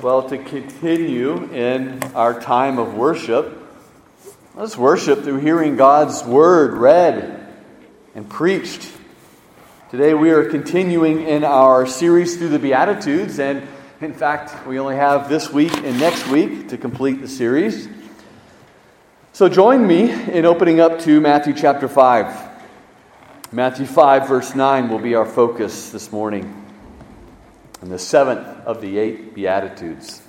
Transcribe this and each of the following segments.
Well, to continue in our time of worship, let's worship through hearing God's word read and preached. Today we are continuing in our series through the Beatitudes, and in fact, we only have this week and next week to complete the series. So join me in opening up to Matthew chapter 5. Matthew 5, verse 9 will be our focus this morning and the seventh of the eight Beatitudes.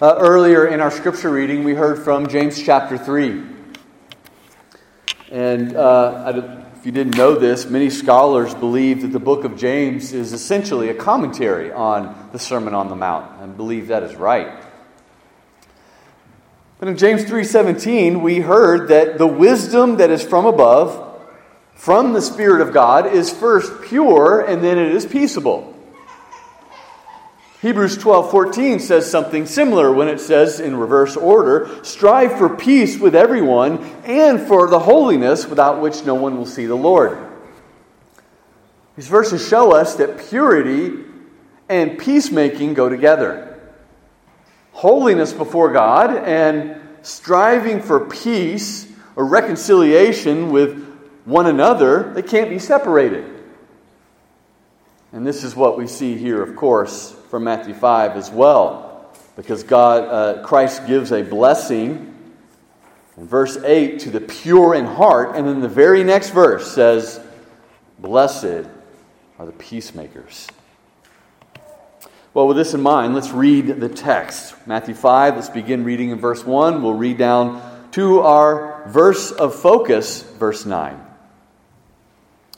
Uh, earlier in our scripture reading, we heard from James chapter 3. And uh, if you didn't know this, many scholars believe that the book of James is essentially a commentary on the Sermon on the Mount, and believe that is right. But in James 3:17, we heard that the wisdom that is from above from the Spirit of God is first pure and then it is peaceable. Hebrews 12 14 says something similar when it says in reverse order strive for peace with everyone and for the holiness without which no one will see the Lord. These verses show us that purity and peacemaking go together. Holiness before God and striving for peace or reconciliation with one another, they can't be separated. And this is what we see here, of course, from Matthew 5 as well, because God, uh, Christ gives a blessing in verse 8 to the pure in heart, and then the very next verse says, Blessed are the peacemakers. Well, with this in mind, let's read the text. Matthew 5, let's begin reading in verse 1. We'll read down to our verse of focus, verse 9.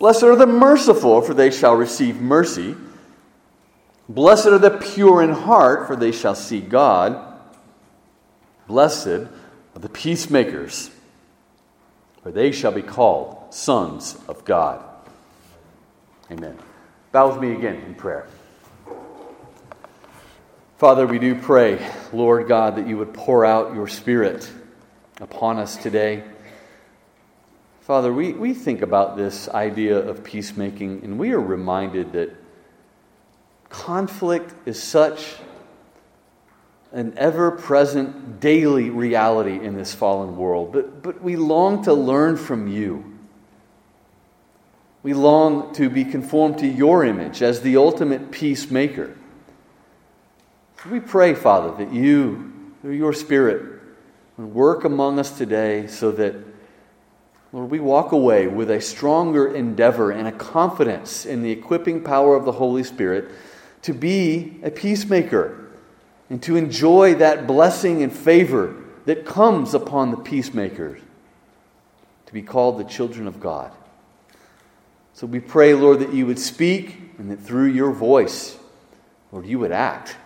Blessed are the merciful, for they shall receive mercy. Blessed are the pure in heart, for they shall see God. Blessed are the peacemakers, for they shall be called sons of God. Amen. Bow with me again in prayer. Father, we do pray, Lord God, that you would pour out your Spirit upon us today. Father, we, we think about this idea of peacemaking, and we are reminded that conflict is such an ever present daily reality in this fallen world. But, but we long to learn from you. We long to be conformed to your image as the ultimate peacemaker. We pray, Father, that you, through your Spirit, would work among us today so that Lord, we walk away with a stronger endeavor and a confidence in the equipping power of the Holy Spirit to be a peacemaker and to enjoy that blessing and favor that comes upon the peacemakers, to be called the children of God. So we pray, Lord, that you would speak and that through your voice, Lord, you would act.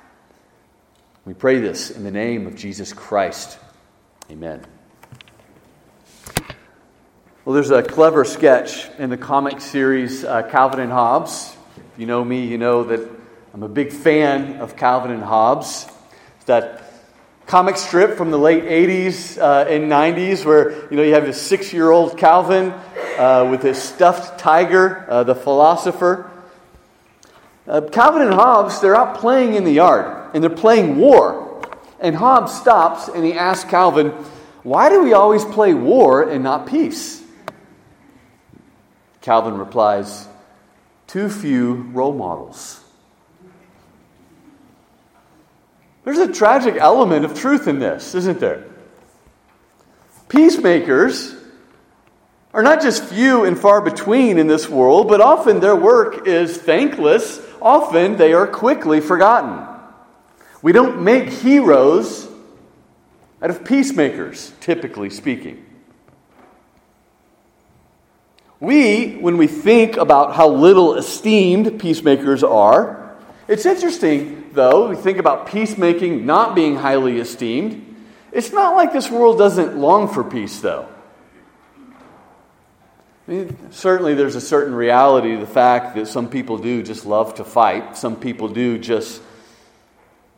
We pray this in the name of Jesus Christ. Amen. Well, there's a clever sketch in the comic series uh, Calvin and Hobbes. If you know me, you know that I'm a big fan of Calvin and Hobbes. That comic strip from the late 80s uh, and 90s where you know you have this six-year-old Calvin uh, with his stuffed tiger, uh, the philosopher. Uh, Calvin and Hobbes, they're out playing in the yard and they're playing war. And Hobbes stops and he asks Calvin, Why do we always play war and not peace? Calvin replies, Too few role models. There's a tragic element of truth in this, isn't there? Peacemakers are not just few and far between in this world, but often their work is thankless. Often they are quickly forgotten. We don't make heroes out of peacemakers, typically speaking. We, when we think about how little esteemed peacemakers are, It's interesting, though, we think about peacemaking not being highly esteemed. It's not like this world doesn't long for peace, though. I mean, certainly, there's a certain reality to the fact that some people do just love to fight. Some people do just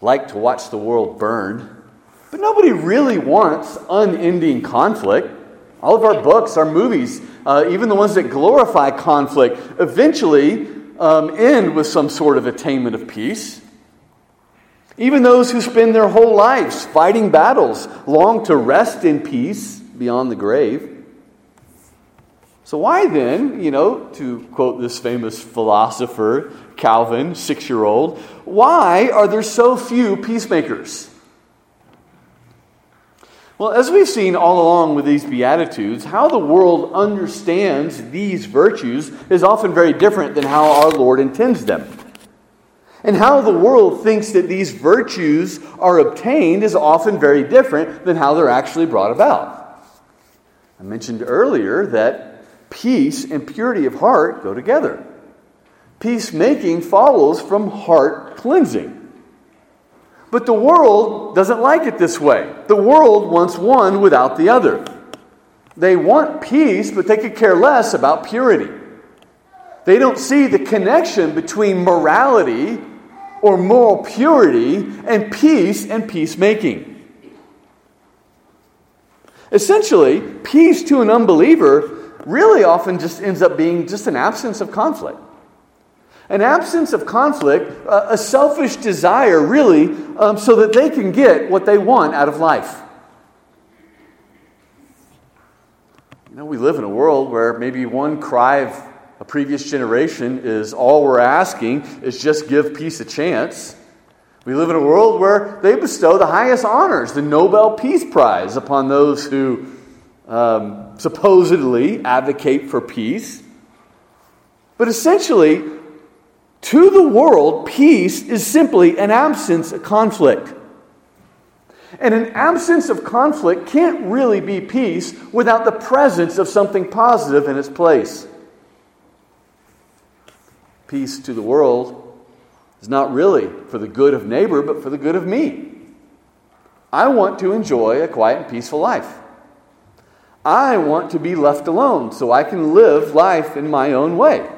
like to watch the world burn. But nobody really wants unending conflict. All of our books, our movies, uh, even the ones that glorify conflict, eventually um, end with some sort of attainment of peace. Even those who spend their whole lives fighting battles long to rest in peace beyond the grave. So, why then, you know, to quote this famous philosopher, Calvin, six year old, why are there so few peacemakers? Well, as we've seen all along with these Beatitudes, how the world understands these virtues is often very different than how our Lord intends them. And how the world thinks that these virtues are obtained is often very different than how they're actually brought about. I mentioned earlier that peace and purity of heart go together. Peacemaking follows from heart cleansing. But the world doesn't like it this way. The world wants one without the other. They want peace, but they could care less about purity. They don't see the connection between morality or moral purity and peace and peacemaking. Essentially, peace to an unbeliever really often just ends up being just an absence of conflict. An absence of conflict, a selfish desire, really, um, so that they can get what they want out of life. You know, we live in a world where maybe one cry of a previous generation is all we're asking is just give peace a chance. We live in a world where they bestow the highest honors, the Nobel Peace Prize, upon those who um, supposedly advocate for peace. But essentially, to the world, peace is simply an absence of conflict. And an absence of conflict can't really be peace without the presence of something positive in its place. Peace to the world is not really for the good of neighbor, but for the good of me. I want to enjoy a quiet and peaceful life. I want to be left alone so I can live life in my own way.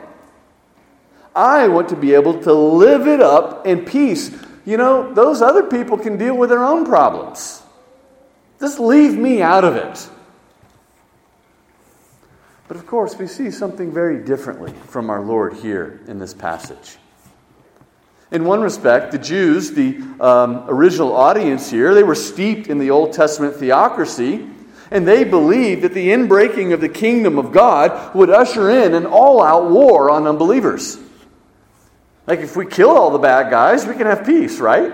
I want to be able to live it up in peace. You know, those other people can deal with their own problems. Just leave me out of it. But of course, we see something very differently from our Lord here in this passage. In one respect, the Jews, the um, original audience here, they were steeped in the Old Testament theocracy, and they believed that the inbreaking of the kingdom of God would usher in an all out war on unbelievers. Like, if we kill all the bad guys, we can have peace, right?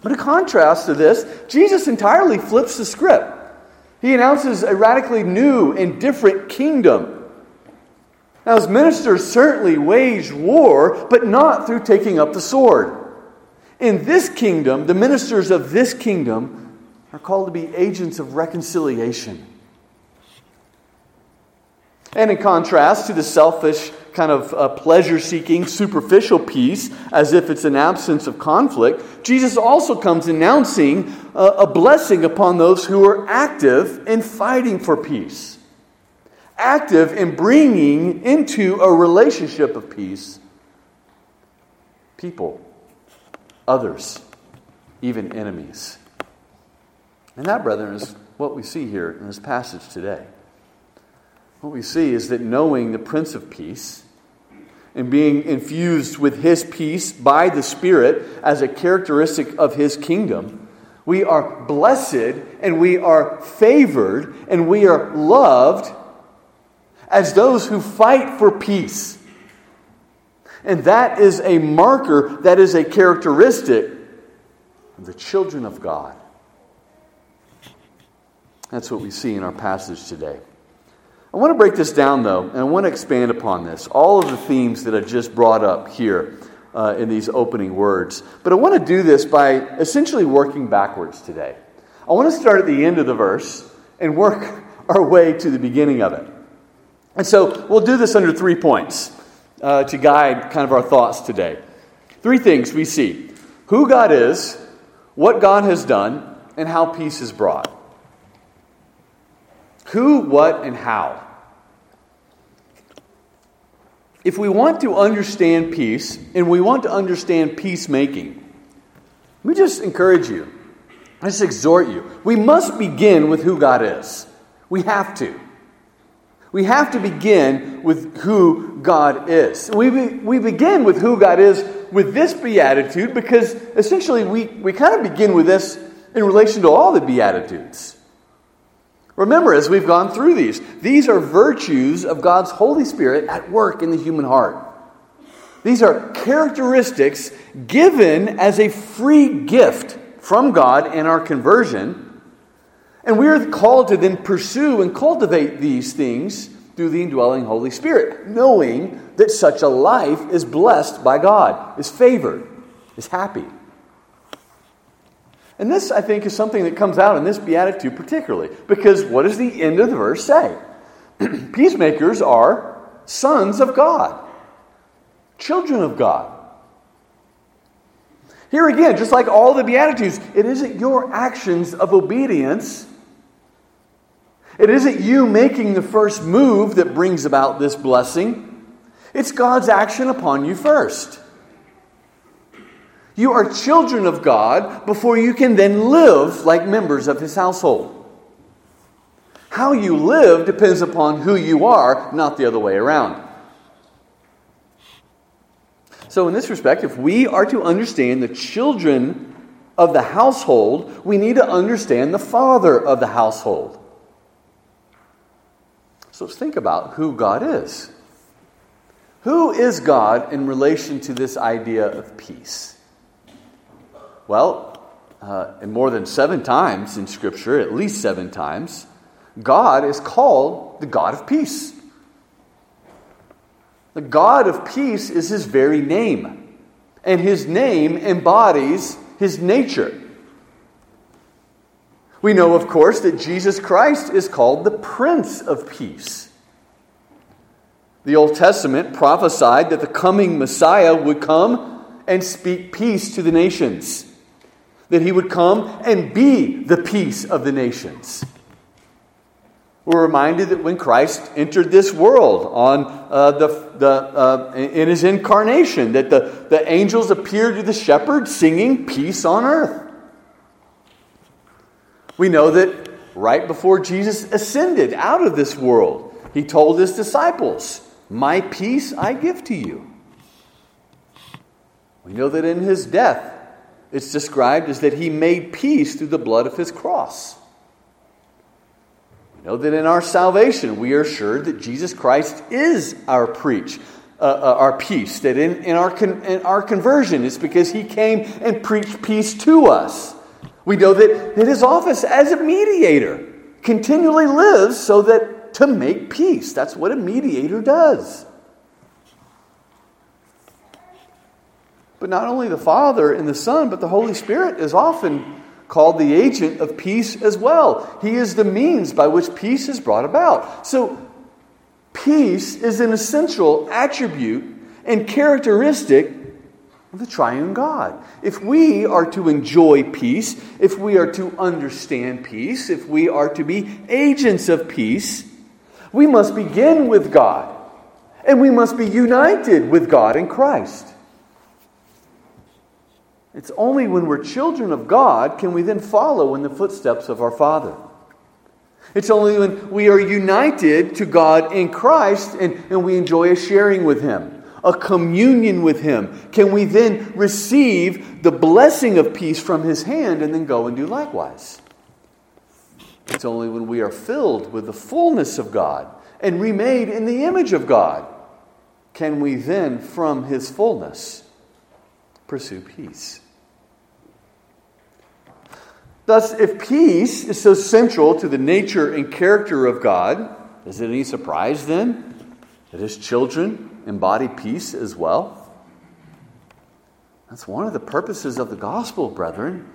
But in contrast to this, Jesus entirely flips the script. He announces a radically new and different kingdom. Now, his ministers certainly wage war, but not through taking up the sword. In this kingdom, the ministers of this kingdom are called to be agents of reconciliation. And in contrast to the selfish, kind of uh, pleasure seeking, superficial peace, as if it's an absence of conflict, Jesus also comes announcing uh, a blessing upon those who are active in fighting for peace, active in bringing into a relationship of peace people, others, even enemies. And that, brethren, is what we see here in this passage today. What we see is that knowing the Prince of Peace and being infused with his peace by the Spirit as a characteristic of his kingdom, we are blessed and we are favored and we are loved as those who fight for peace. And that is a marker, that is a characteristic of the children of God. That's what we see in our passage today. I want to break this down, though, and I want to expand upon this. All of the themes that I just brought up here uh, in these opening words. But I want to do this by essentially working backwards today. I want to start at the end of the verse and work our way to the beginning of it. And so we'll do this under three points. uh, to guide kind of our thoughts today. Three things we see who God is, what God has done, and how peace is brought. Who, what, and how. If we want to understand peace and we want to understand peacemaking, let me just encourage you. I just exhort you. We must begin with who God is. We have to. We have to begin with who God is. We, be, we begin with who God is with this beatitude because essentially we, we kind of begin with this in relation to all the beatitudes. Remember, as we've gone through these, these are virtues of God's Holy Spirit at work in the human heart. These are characteristics given as a free gift from God in our conversion. And we are called to then pursue and cultivate these things through the indwelling Holy Spirit, knowing that such a life is blessed by God, is favored, is happy. And this, I think, is something that comes out in this beatitude particularly, because what does the end of the verse say? Peacemakers are sons of God, children of God. Here again, just like all the Beatitudes, it isn't your actions of obedience. It isn't you making the first move that brings about this blessing. It's God's action upon you first. You are children of God before you can then live like members of His household. How you live depends upon who you are, not the other way around. So, in this respect, if we are to understand the children of the household, we need to understand the father of the household. So, let's think about who God is. Who is God in relation to this idea of peace? Well, uh, and more than seven times in Scripture, at least seven times, God is called the God of peace. The God of peace is his very name, and his name embodies his nature. We know, of course, that Jesus Christ is called the Prince of Peace. The Old Testament prophesied that the coming Messiah would come and speak peace to the nations that he would come and be the peace of the nations. We're reminded that when Christ entered this world on uh, the, the, uh, in his incarnation, that the, the angels appeared to the shepherds singing peace on earth. We know that right before Jesus ascended out of this world, he told his disciples, My peace I give to you. We know that in his death, it's described as that he made peace through the blood of his cross. We know that in our salvation, we are assured that Jesus Christ is our preach, uh, uh, our peace. That in, in, our con- in our conversion, it's because he came and preached peace to us. We know that, that his office as a mediator continually lives so that to make peace. That's what a mediator does. But not only the Father and the Son, but the Holy Spirit is often called the agent of peace as well. He is the means by which peace is brought about. So, peace is an essential attribute and characteristic of the triune God. If we are to enjoy peace, if we are to understand peace, if we are to be agents of peace, we must begin with God. And we must be united with God in Christ. It's only when we're children of God can we then follow in the footsteps of our Father. It's only when we are united to God in Christ and, and we enjoy a sharing with Him, a communion with Him, can we then receive the blessing of peace from His hand and then go and do likewise. It's only when we are filled with the fullness of God and remade in the image of God can we then, from His fullness, pursue peace. Thus, if peace is so central to the nature and character of God, is it any surprise then that his children embody peace as well? That's one of the purposes of the gospel, brethren,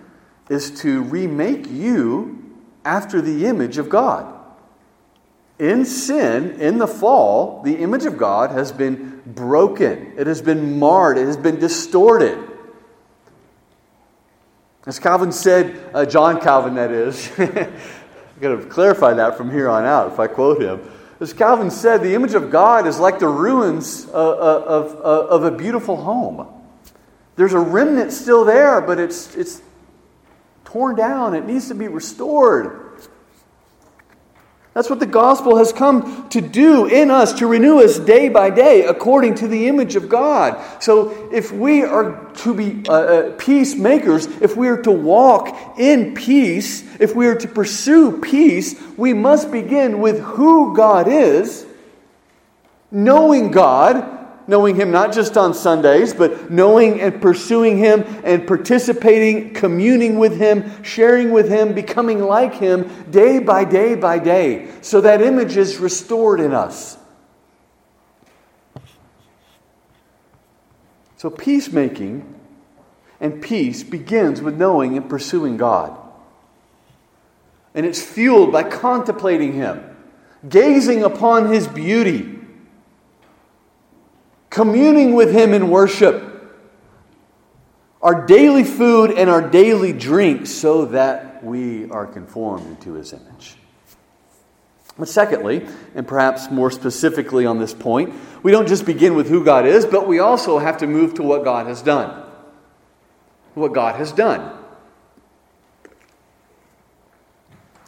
is to remake you after the image of God. In sin, in the fall, the image of God has been broken. It has been marred. It has been distorted. As Calvin said, uh, John Calvin, that is, I've got to clarify that from here on out if I quote him. As Calvin said, the image of God is like the ruins uh, uh, of, of, uh, of a beautiful home. There's a remnant still there, but it's, it's torn down. It needs to be restored. That's what the gospel has come to do in us, to renew us day by day according to the image of God. So, if we are to be uh, uh, peacemakers, if we are to walk in peace, if we are to pursue peace, we must begin with who God is, knowing God, knowing Him not just on Sundays, but knowing and pursuing Him and participating, communing with Him, sharing with Him, becoming like Him day by day by day, so that image is restored in us. So, peacemaking and peace begins with knowing and pursuing God. And it's fueled by contemplating Him, gazing upon His beauty communing with Him in worship, our daily food and our daily drink, so that we are conformed to His image. But secondly, and perhaps more specifically on this point, we don't just begin with who God is, but we also have to move to what God has done. What God has done.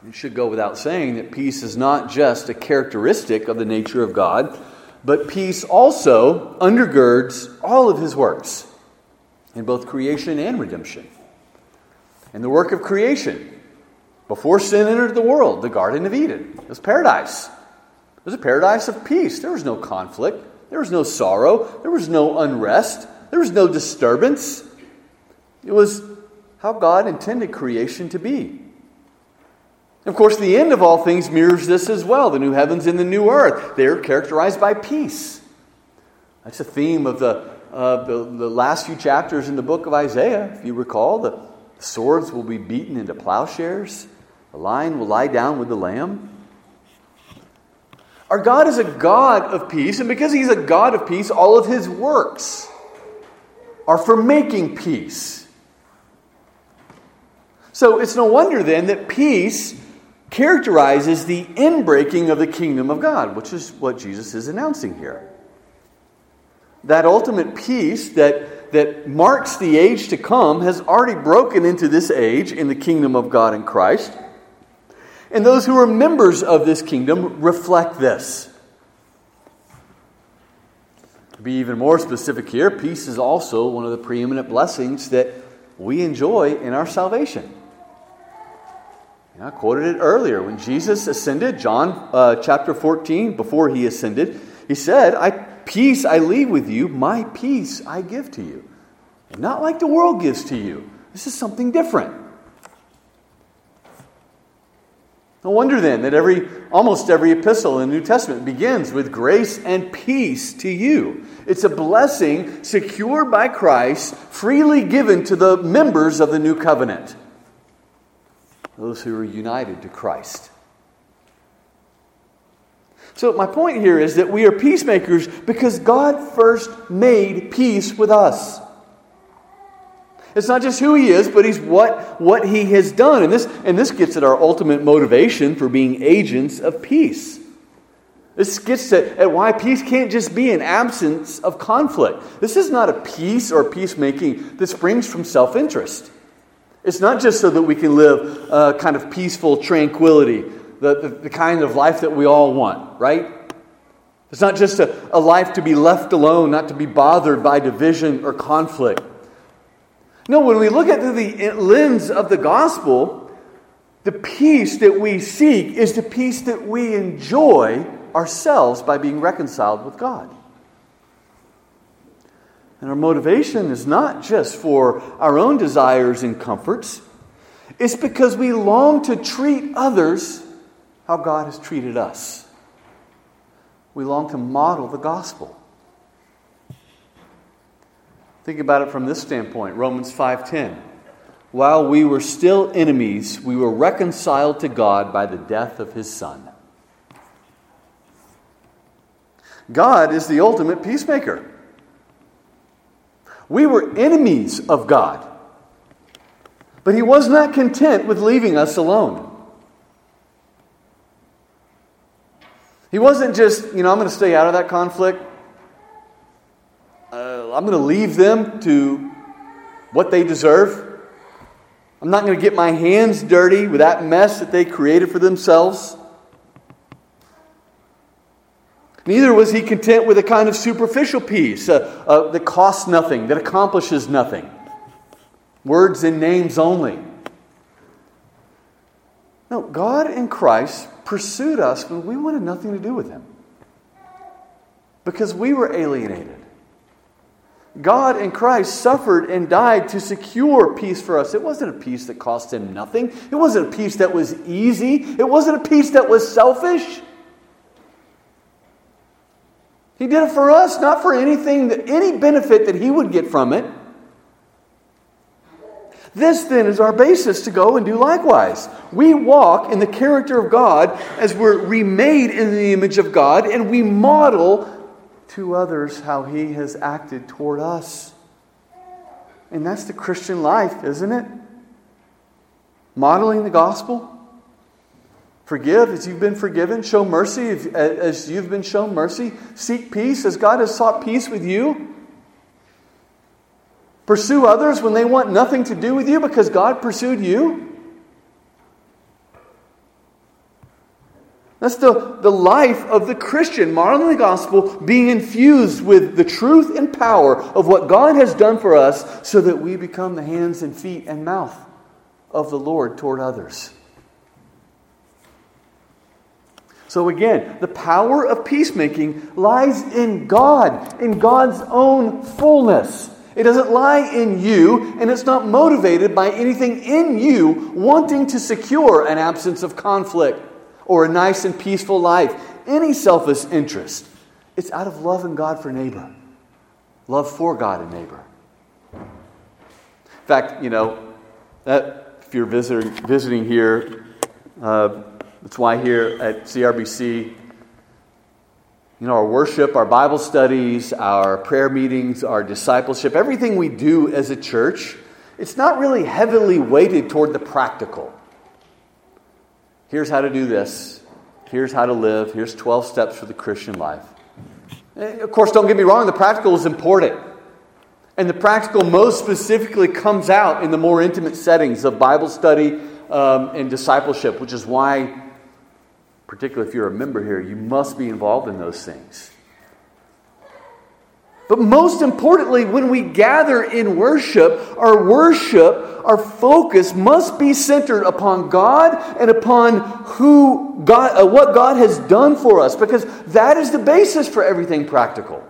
It should go without saying that peace is not just a characteristic of the nature of God, but peace also undergirds all of his works in both creation and redemption. In the work of creation, before sin entered the world, the Garden of Eden was paradise. It was a paradise of peace. There was no conflict, there was no sorrow, there was no unrest, there was no disturbance. It was how God intended creation to be. Of course, the end of all things mirrors this as well the new heavens and the new earth. They're characterized by peace. That's a theme of the, uh, the, the last few chapters in the book of Isaiah. If you recall, the swords will be beaten into plowshares, the lion will lie down with the lamb. Our God is a God of peace, and because He's a God of peace, all of His works are for making peace. So it's no wonder then that peace characterizes the inbreaking of the kingdom of God, which is what Jesus is announcing here. That ultimate peace that, that marks the age to come has already broken into this age in the kingdom of God in Christ. And those who are members of this kingdom reflect this. To be even more specific here, peace is also one of the preeminent blessings that we enjoy in our salvation. I quoted it earlier. When Jesus ascended, John uh, chapter 14, before he ascended, he said, I, Peace I leave with you, my peace I give to you. And not like the world gives to you. This is something different. No wonder then that every, almost every epistle in the New Testament begins with grace and peace to you. It's a blessing secured by Christ, freely given to the members of the new covenant those who are united to Christ. So, my point here is that we are peacemakers because God first made peace with us. It's not just who He is, but He's what, what He has done. And this, and this gets at our ultimate motivation for being agents of peace. This gets at, at why peace can't just be an absence of conflict. This is not a peace or peacemaking that springs from self interest. It's not just so that we can live a kind of peaceful tranquility, the, the, the kind of life that we all want, right? It's not just a, a life to be left alone, not to be bothered by division or conflict. No, when we look at the lens of the gospel, the peace that we seek is the peace that we enjoy ourselves by being reconciled with God. And our motivation is not just for our own desires and comforts, it's because we long to treat others how God has treated us. We long to model the gospel. Think about it from this standpoint Romans 5:10. While we were still enemies, we were reconciled to God by the death of his son. God is the ultimate peacemaker. We were enemies of God, but He was not content with leaving us alone. He wasn't just, you know, I'm going to stay out of that conflict. Uh, I'm going to leave them to what they deserve. I'm not going to get my hands dirty with that mess that they created for themselves. Neither was he content with a kind of superficial peace uh, uh, that costs nothing, that accomplishes nothing. Words and names only. No, God and Christ pursued us when we wanted nothing to do with him because we were alienated. God in Christ suffered and died to secure peace for us. It wasn't a peace that cost him nothing. It wasn't a peace that was easy. It wasn't a peace that was selfish. He did it for us, not for anything any benefit that he would get from it. This then is our basis to go and do likewise. We walk in the character of God as we're remade in the image of God, and we model to others how He has acted toward us. And that's the Christian life, isn't it? Modeling the gospel. Forgive as you've been forgiven. Show mercy as you've been shown mercy. Seek peace as God has sought peace with you. Pursue others when they want nothing to do with you because God pursued you. That's the, the life of the Christian, modeling the gospel, being infused with the truth and power of what God has done for us so that we become the hands and feet and mouth of the Lord toward others. So, again, the power of peacemaking lies in God, in God's own fullness. It doesn't lie in you, and it's not motivated by anything in you wanting to secure an absence of conflict or a nice and peaceful life, any selfish interest. It's out of love in God for neighbor, love for God and neighbor. In fact, you know, that, if you're visiting, visiting here, uh, that's why here at CRBC, you know, our worship, our Bible studies, our prayer meetings, our discipleship, everything we do as a church, it's not really heavily weighted toward the practical. Here's how to do this. Here's how to live. Here's 12 steps for the Christian life. Eh, of course, don't get me wrong, the practical is important. And the practical most specifically comes out in the more intimate settings of Bible study um, and discipleship, which is why particularly if you're a member here, you must be involved in those things. But most importantly, when we gather in worship, our worship, our focus must be centered upon God and upon who God, uh, what God has done for us, because that is the basis for everything practical.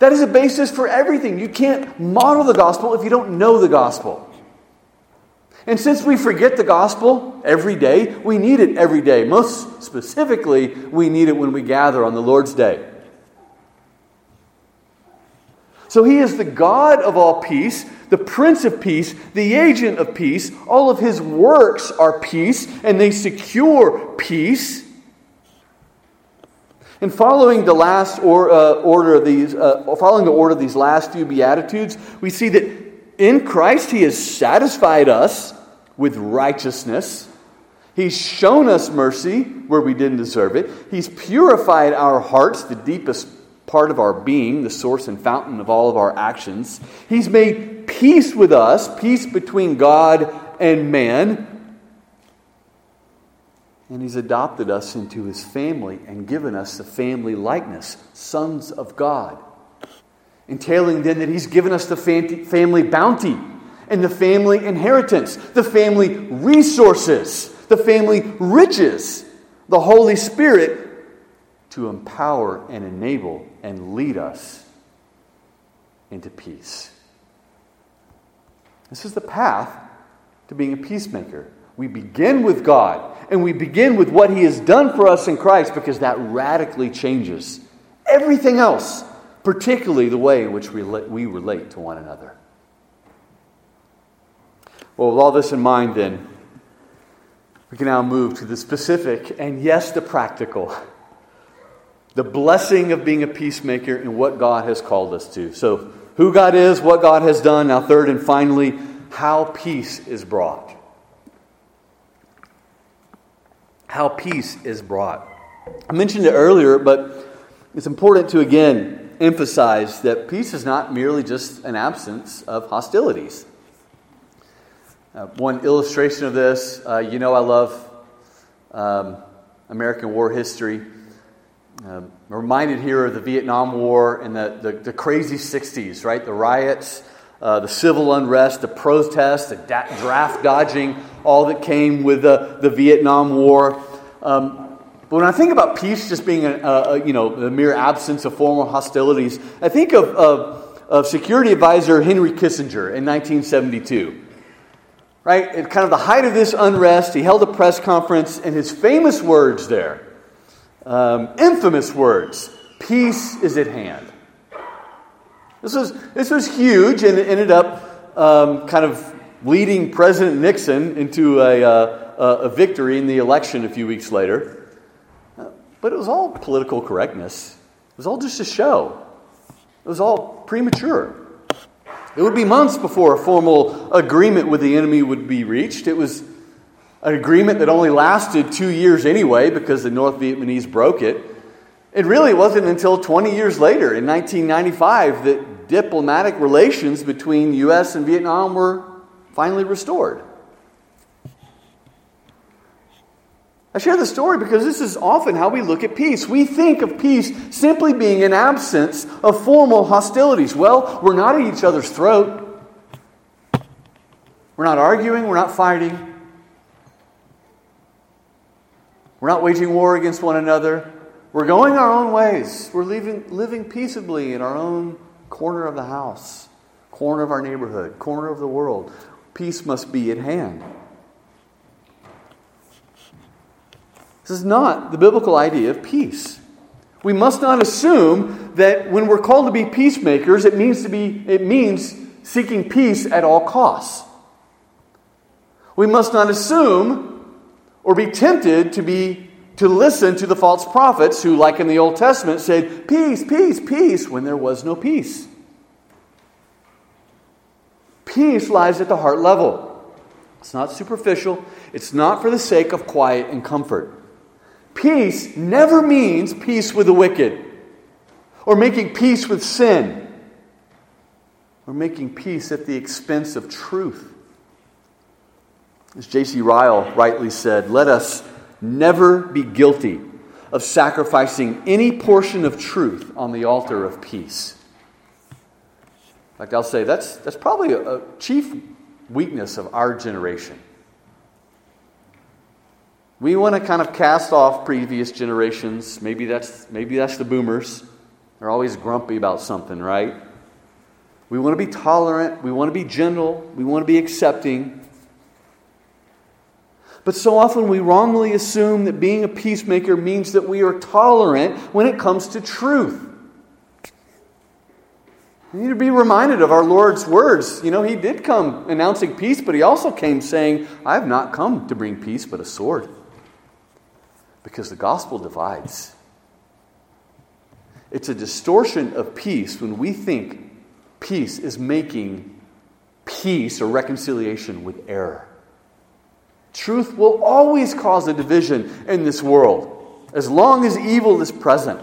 That is a basis for everything. You can't model the gospel if you don't know the gospel. And since we forget the gospel every day, we need it every day. Most specifically, we need it when we gather on the Lord's day. So he is the God of all peace, the Prince of Peace, the agent of peace. All of his works are peace, and they secure peace. And following the last or, uh, order of these, uh, following the order of these last few beatitudes, we see that in Christ he has satisfied us with righteousness. He's shown us mercy where we didn't deserve it. He's purified our hearts, the deepest part of our being, the source and fountain of all of our actions. He's made peace with us, peace between God and man. And He's adopted us into His family and given us the family likeness, sons of God. Entailing then that He's given us the family bounty and the family inheritance, the family resources, the family riches, the Holy Spirit to empower and enable and lead us into peace. This is the path to being a peacemaker. We begin with God and we begin with what He has done for us in Christ because that radically changes everything else, particularly the way in which we we relate to one another. Well, with all this in mind, then, we can now move to the specific and, yes, the practical. the blessing of being a peacemaker and what God has called us to. So, who God is, what God has done. Now, third and finally, how peace is brought. How peace is brought. I mentioned it earlier, but it's important to again emphasize that peace is not merely just an absence of hostilities. Uh, one illustration of this, uh, you know, I love um, American war history. Um, I'm reminded here of the Vietnam War and the, the, the crazy 60s, right? The riots, uh, the civil unrest, the protests, the da- draft dodging, all that came with the, the Vietnam War. Um, but when I think about peace just being a, a, you know, the mere absence of formal hostilities, I think of, of, of security advisor Henry Kissinger in 1972 right? At kind of the height of this unrest, he held a press conference, and his famous words there um, infamous words peace is at hand. This was, this was huge, and it ended up um, kind of leading President Nixon into a, uh, a victory in the election a few weeks later. But it was all political correctness, it was all just a show, it was all premature. It would be months before a formal agreement with the enemy would be reached. It was an agreement that only lasted two years anyway because the North Vietnamese broke it. It really wasn't until 20 years later, in 1995, that diplomatic relations between the U.S. and Vietnam were finally restored. I share the story because this is often how we look at peace. We think of peace simply being an absence of formal hostilities. Well, we're not at each other's throat. We're not arguing, we're not fighting. We're not waging war against one another. We're going our own ways. We're living, living peaceably in our own corner of the house, corner of our neighborhood, corner of the world. Peace must be at hand. This is not the biblical idea of peace. We must not assume that when we're called to be peacemakers, it means to be it means seeking peace at all costs. We must not assume or be tempted to be to listen to the false prophets who like in the Old Testament said peace peace peace when there was no peace. Peace lies at the heart level. It's not superficial. It's not for the sake of quiet and comfort. Peace never means peace with the wicked or making peace with sin or making peace at the expense of truth. As J.C. Ryle rightly said, let us never be guilty of sacrificing any portion of truth on the altar of peace. In fact, I'll say that's, that's probably a, a chief weakness of our generation. We want to kind of cast off previous generations. Maybe that's, maybe that's the boomers. They're always grumpy about something, right? We want to be tolerant. We want to be gentle. We want to be accepting. But so often we wrongly assume that being a peacemaker means that we are tolerant when it comes to truth. We need to be reminded of our Lord's words. You know, He did come announcing peace, but He also came saying, I have not come to bring peace, but a sword. Because the gospel divides. It's a distortion of peace when we think peace is making peace or reconciliation with error. Truth will always cause a division in this world as long as evil is present.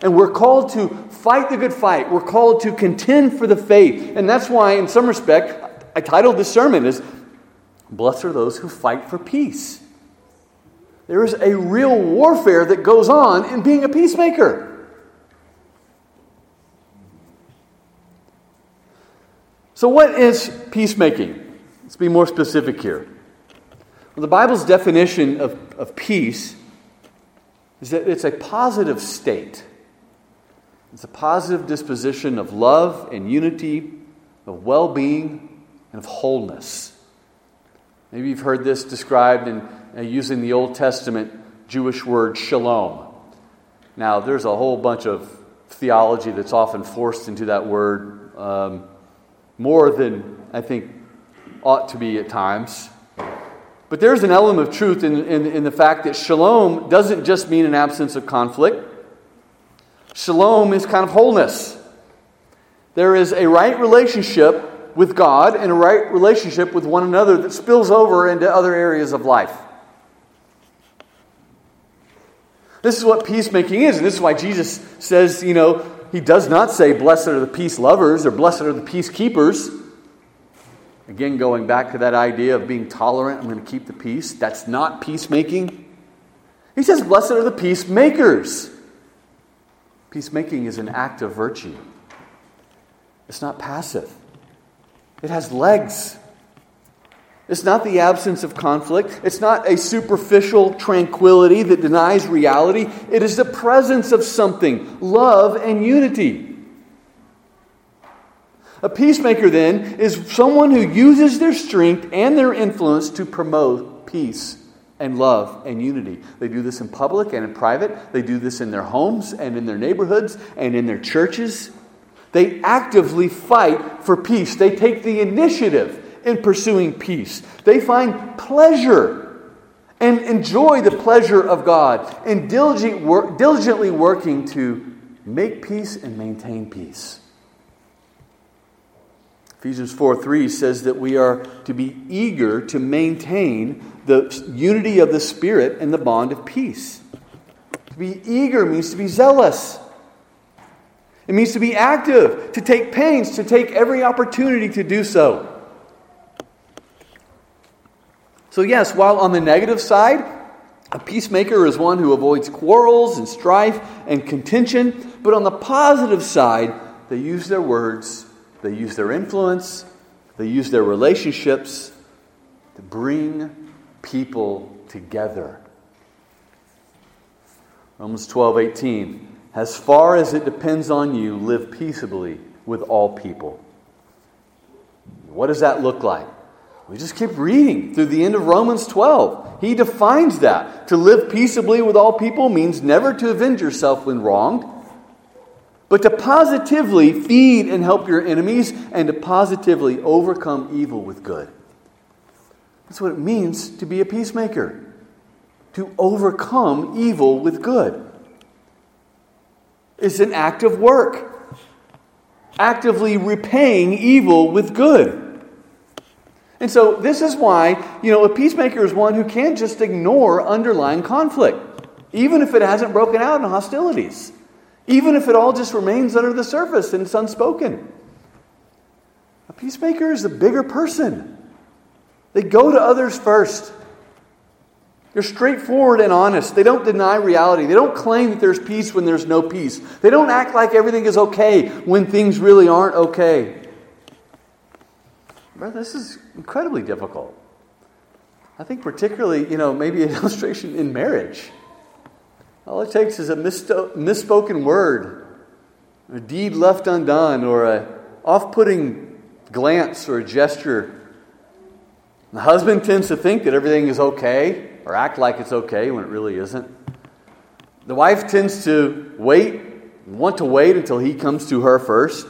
And we're called to fight the good fight. We're called to contend for the faith. And that's why, in some respect, I titled this sermon as Blessed are those who fight for peace. There is a real warfare that goes on in being a peacemaker. So, what is peacemaking? Let's be more specific here. Well, the Bible's definition of, of peace is that it's a positive state. It's a positive disposition of love and unity, of well being, and of wholeness. Maybe you've heard this described in uh, using the Old Testament Jewish word shalom. Now, there's a whole bunch of theology that's often forced into that word, um, more than I think ought to be at times. But there's an element of truth in, in, in, the fact that shalom doesn't just mean an absence of conflict. Shalom is kind of wholeness. There is a right relationship with God and a right relationship with one another that spills over into other areas of life. This is what peacemaking is, and this is why Jesus says, you know, he does not say, Blessed are the peace lovers or blessed are the peacekeepers. Again, going back to that idea of being tolerant, I'm going to keep the peace. That's not peacemaking. He says, Blessed are the peacemakers. Peacemaking is an act of virtue, it's not passive, it has legs. It's not the absence of conflict. It's not a superficial tranquility that denies reality. It is the presence of something love and unity. A peacemaker, then, is someone who uses their strength and their influence to promote peace and love and unity. They do this in public and in private. They do this in their homes and in their neighborhoods and in their churches. They actively fight for peace. They take the initiative in pursuing peace. They find pleasure and enjoy the pleasure of God and diligently working to make peace and maintain peace. Ephesians 4 3 says that we are to be eager to maintain the unity of the Spirit and the bond of peace. To be eager means to be zealous. It means to be active, to take pains, to take every opportunity to do so. So, yes, while on the negative side, a peacemaker is one who avoids quarrels and strife and contention, but on the positive side, they use their words, they use their influence, they use their relationships to bring people together. Romans 12, 18. As far as it depends on you, live peaceably with all people. What does that look like? We just keep reading through the end of Romans 12. He defines that. To live peaceably with all people means never to avenge yourself when wronged, but to positively feed and help your enemies and to positively overcome evil with good. That's what it means to be a peacemaker, to overcome evil with good. It's an act of work, actively repaying evil with good. And so, this is why, you know, a peacemaker is one who can't just ignore underlying conflict, even if it hasn't broken out in hostilities, even if it all just remains under the surface and it's unspoken. A peacemaker is a bigger person. They go to others first. They're straightforward and honest. They don't deny reality. They don't claim that there's peace when there's no peace. They don't act like everything is okay when things really aren't okay. Brother, this is incredibly difficult. I think, particularly, you know, maybe an illustration in marriage. All it takes is a misspoken word, a deed left undone, or a off putting glance or a gesture the husband tends to think that everything is okay or act like it's okay when it really isn't. The wife tends to wait, want to wait until he comes to her first.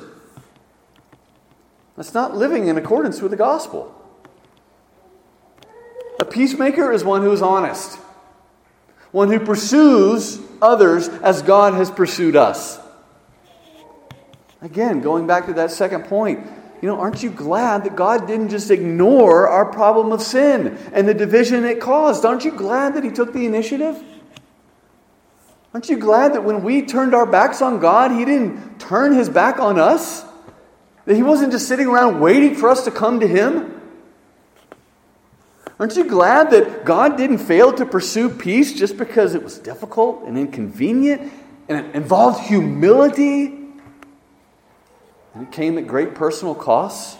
That's not living in accordance with the gospel. A peacemaker is one who is honest, one who pursues others as God has pursued us. Again, going back to that second point, you know, aren't you glad that God didn't just ignore our problem of sin and the division it caused? Aren't you glad that He took the initiative? Aren't you glad that when we turned our backs on God, He didn't turn His back on us? That He wasn't just sitting around waiting for us to come to Him? Aren't you glad that God didn't fail to pursue peace just because it was difficult and inconvenient and it involved humility and it came at great personal cost.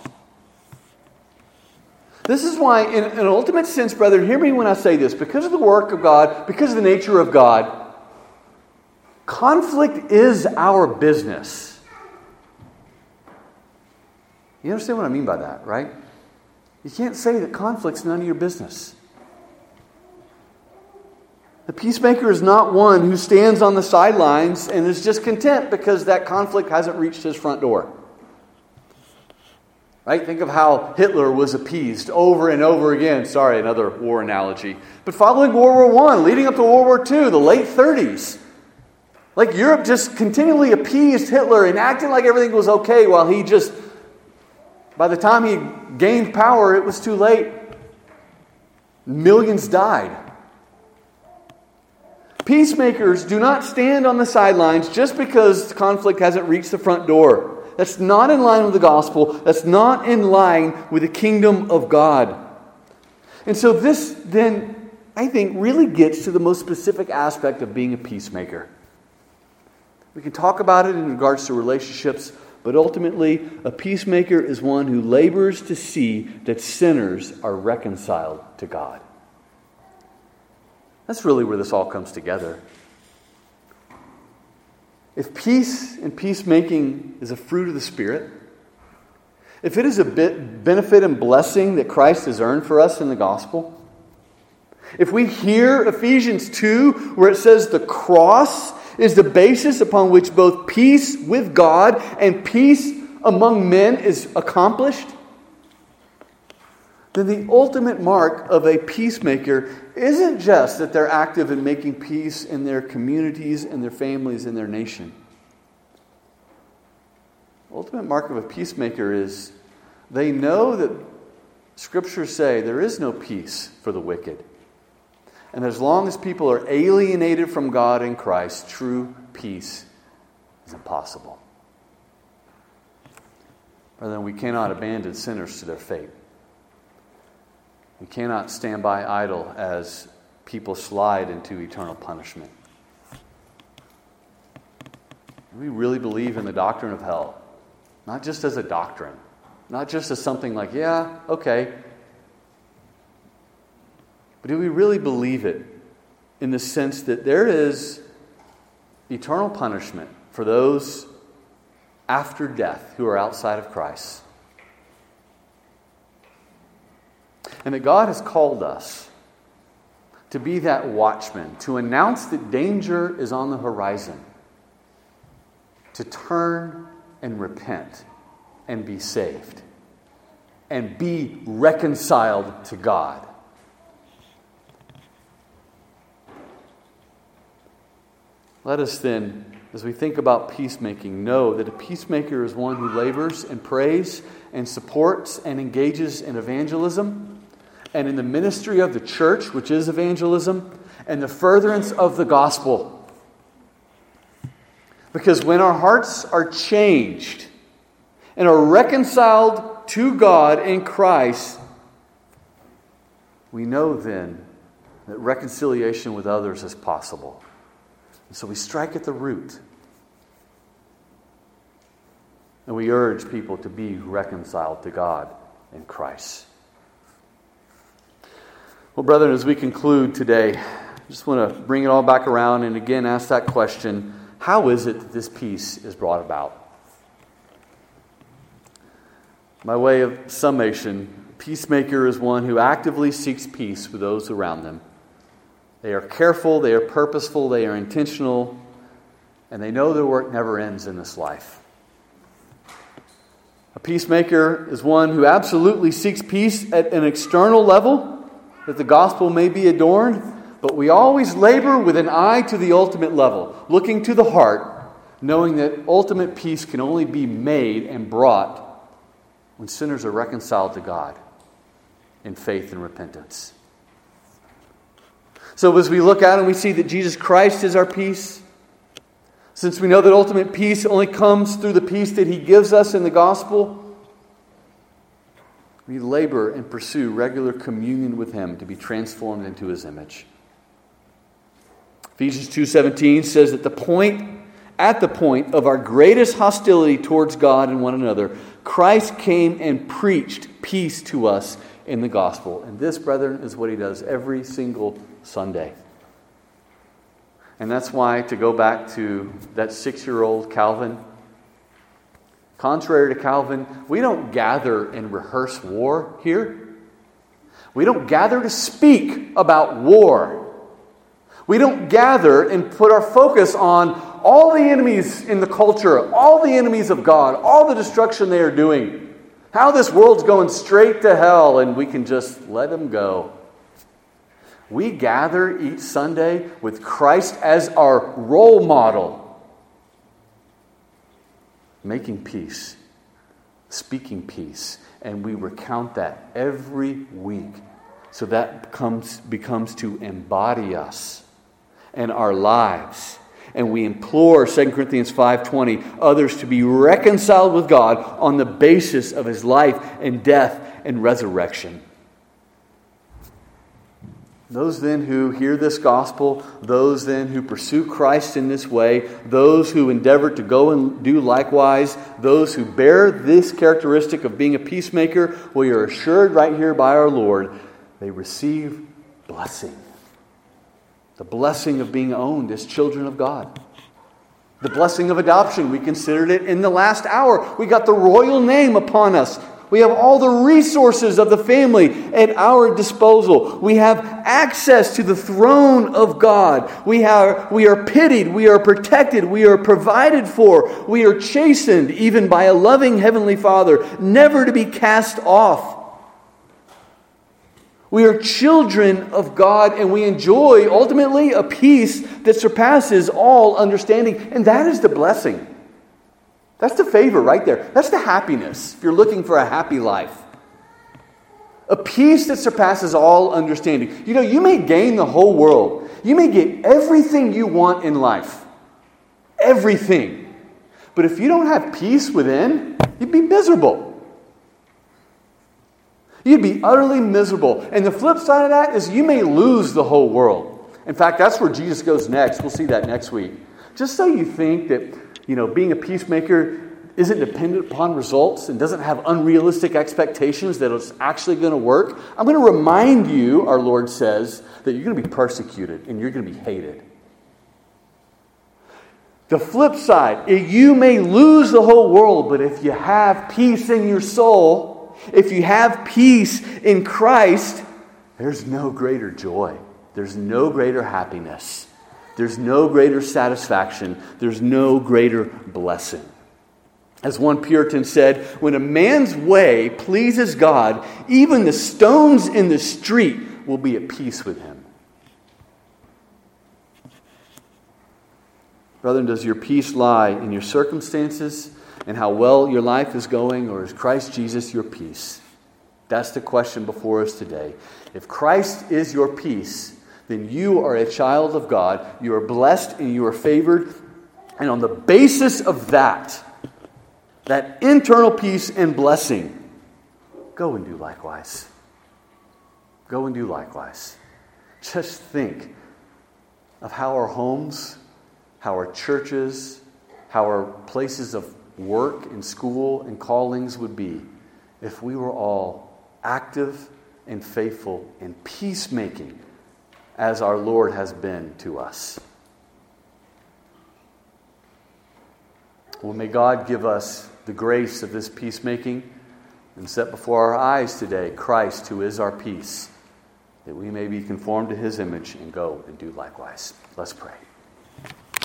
This is why, in, an ultimate sense, brother, hear me when I say this. Because of the work of God, because of the nature of God, conflict is our business. You understand what I mean by that, right? You can't say that conflict's none of your business. The peacemaker is not one who stands on the sidelines and is just content because that conflict hasn't reached his front door. Right? Think of how Hitler was appeased over and over again. Sorry, another war analogy. But following World War I, leading up to World War II, the late 30s, Like Europe just continually appeased Hitler and acting like everything was okay while he just, by the time he gained power, it was too late. Millions died. Peacemakers do not stand on the sidelines just because conflict hasn't reached the front door. That's not in line with the gospel. That's not in line with the kingdom of God. And so, this then, I think, really gets to the most specific aspect of being a peacemaker. We can talk about it in regards to relationships, but ultimately, a peacemaker is one who labors to see that sinners are reconciled to God. That's really where this all comes together. If peace and peacemaking is a fruit of the Spirit, if it is a benefit and blessing that Christ has earned for us in the gospel, if we hear Ephesians 2, where it says the cross is the basis upon which both peace with God and peace among men is accomplished, then the ultimate mark of a peacemaker isn't just that they're active in making peace in their communities and their families and their nation. Ultimate mark of a peacemaker is they know that scriptures say there is no peace for the wicked. And as long as people are alienated from God in Christ, true peace is impossible. Brethren, we cannot abandon sinners to their fate. We cannot stand by idle as people slide into eternal punishment. We really believe in the doctrine of hell, not just as a doctrine, not just as something like, yeah, okay. But do we really believe it in the sense that there is eternal punishment for those after death who are outside of Christ? And that God has called us to be that watchman, to announce that danger is on the horizon, to turn and repent and be saved, and be reconciled to God. Let us then, as we think about peacemaking, know that a peacemaker is one who labors and prays and supports and engages in evangelism and in the ministry of the church, which is evangelism, and the furtherance of the gospel. Because when our hearts are changed and are reconciled to God in Christ, we know then that reconciliation with others is possible. And so we strike at the root. And we urge people to be reconciled to God in Christ. Well, brethren, as we conclude today, I just want to bring it all back around and again ask that question how is it that this peace is brought about? By way of summation, peacemaker is one who actively seeks peace with those around them. They are careful, they are purposeful, they are intentional, and they know their work never ends in this life. A peacemaker is one who absolutely seeks peace at an external level that the gospel may be adorned, but we always labor with an eye to the ultimate level, looking to the heart, knowing that ultimate peace can only be made and brought when sinners are reconciled to God in faith and repentance. So, as we look out and we see that Jesus Christ is our peace, since we know that ultimate peace only comes through the peace that He gives us in the gospel, we labor and pursue regular communion with him to be transformed into his image. Ephesians 2:17 says that the point at the point of our greatest hostility towards God and one another, Christ came and preached peace to us in the gospel. And this, brethren, is what he does every single Sunday. And that's why, to go back to that six year old Calvin, Contrary to Calvin, we don't gather and rehearse war here. We don't gather to speak about war. We don't gather and put our focus on all the enemies in the culture, all the enemies of God, all the destruction they are doing, how this world's going straight to hell and we can just let them go. We gather each Sunday with Christ as our role model, making peace, speaking peace, and we recount that every week. So that becomes, becomes to embody us and our lives. And we implore 2 Corinthians 5:20 others to be reconciled with God on the basis of his life and death and resurrection. Those then who hear this gospel, those then who pursue Christ in this way, those who endeavor to go and do likewise, those who bear this characteristic of being a peacemaker, we are assured right here by our Lord, they receive blessing. The blessing of being owned as children of God. The blessing of adoption, we considered it in the last hour. We got the royal name upon us we have all the resources of the family at our disposal. We have access to the throne of God. We, have, we are pitied. We are protected. We are provided for. We are chastened even by a loving Heavenly Father, never to be cast off. We are children of God and we enjoy ultimately a peace that surpasses all understanding. And that is the blessing. That's the favor right there. That's the happiness if you're looking for a happy life. A peace that surpasses all understanding. You know, you may gain the whole world, you may get everything you want in life. Everything. But if you don't have peace within, you'd be miserable. You'd be utterly miserable. And the flip side of that is you may lose the whole world. In fact, that's where Jesus goes next. We'll see that next week. Just so you think that you know, being a peacemaker isn't dependent upon results and doesn't have unrealistic expectations that it's actually going to work, I'm going to remind you, our Lord says, that you're going to be persecuted and you're going to be hated. The flip side, you may lose the whole world, but if you have peace in your soul, if you have peace in Christ, there's no greater joy. There's no greater happiness there's no greater satisfaction, there's no greater blessing. As one Puritan said, when a man's way pleases God, even the stones in the street will be at peace with him. Brethren, does your peace lie in your circumstances and how well your life is going, or is Christ Jesus your peace? That's the question before us today. If Christ is your peace, then you are a child of God. You are blessed and you are favored. And on the basis of that, that internal peace and blessing, go and do likewise. Go and do likewise. Just think of how our homes, how our churches, how our places of work and school and callings would be if we were all active and faithful and peacemaking as our Lord has been to us. Well, may God give us the grace of this peacemaking and set before our eyes today Christ, who is our peace, that we may be conformed to his image and go and do likewise. Let's pray.